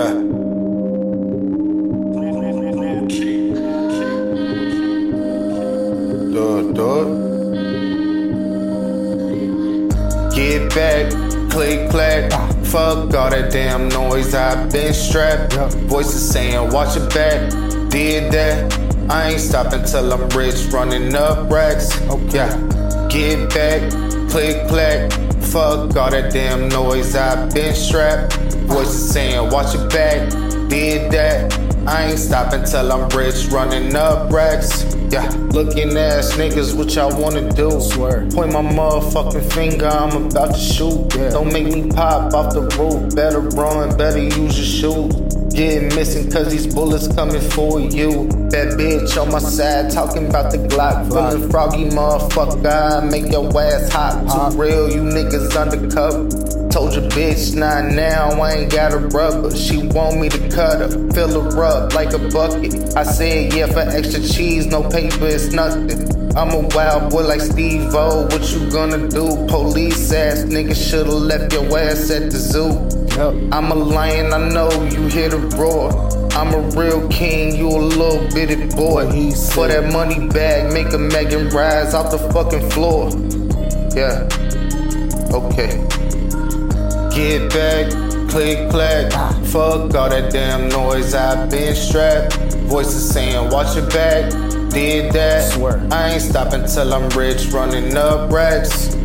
Yeah. Do it. Get back, click, clack. Fuck all that damn noise, I've been strapped. Voices saying, watch your back. Did that. I ain't stopping till I'm rich, running up racks. Okay. Yeah. Get back, click, clack. Fuck all that damn noise, I've been strapped. Voices saying, watch your back. Did that. I ain't stopping till I'm rich, running up racks. Yeah, looking ass niggas, what y'all wanna do? Swear. Point my motherfucking finger, I'm about to shoot. Yeah. Don't make me pop off the roof. Better run, better use your shoes. Getting missing cause these bullets coming for you. That bitch on my side talking about the Glock. Feeling froggy, motherfucker. Make your ass hot. Hot. Too real, you niggas undercover. Told your bitch, not now, I ain't got a rubber. She want me to cut her, fill her up like a bucket. I said, yeah, for extra cheese, no paper, it's nothing. I'm a wild boy like Steve-O, what you gonna do? Police ass nigga should've left your ass at the zoo. I'm a lion, I know you hear the roar. I'm a real king, you a little bitty boy. For that money bag, make a Megan rise off the fucking floor. Yeah, okay. Get back, click, clack. Fuck all that damn noise, I've been strapped. Voices saying, watch your back. Did that. Swear. I ain't stopping till I'm rich, running up racks.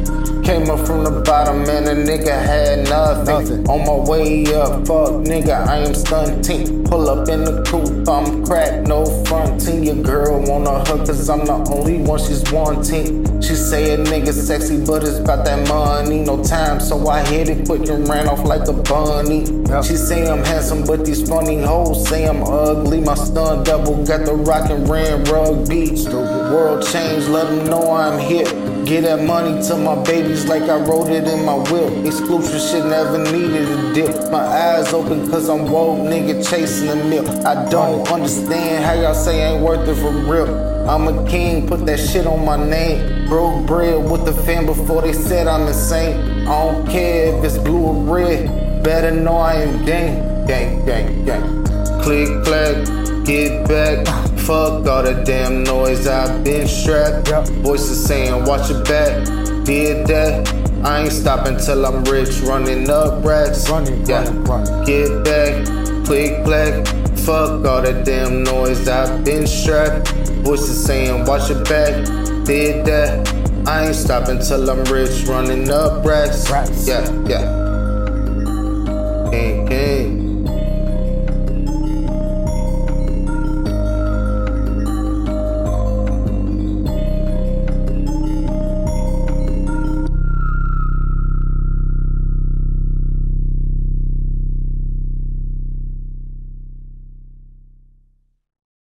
Came up from the bottom and a nigga had nothing. Nothing. On my way up, fuck nigga, I am stunting. Pull up in the coupe, I'm cracked, no fronting. Your girl wanna hug cause I'm the only one she's wanting. She say a nigga sexy, but it's about that money. No time, so I hit it quick and ran off like a bunny. Yep. She say I'm handsome, but these funny hoes say I'm ugly. My stun double got the rock and ran rug beats. The world changed, let them know I'm here. Get that money to my babies like I wrote it in my will. Exclusive shit never needed a dip. My eyes open cause I'm woke, nigga chasing the mill. I don't understand how y'all say ain't worth it for real. I'm a king, put that shit on my name. Broke bread with the fam before they said I'm insane. I don't care if it's blue or red. Better know I am gang, gang, gang, gang. Click, clack, get back. Fuck all the damn noise, I've been strapped. Voices saying, watch your back. Did that. I ain't stopping till I'm rich, running up racks. Running, yeah. running, running. Get back, click, clack. Fuck all that damn noise, I've been strapped. Voices saying, watch your back. Did that. I ain't stopping till I'm rich, running up racks. Racks. Yeah, yeah.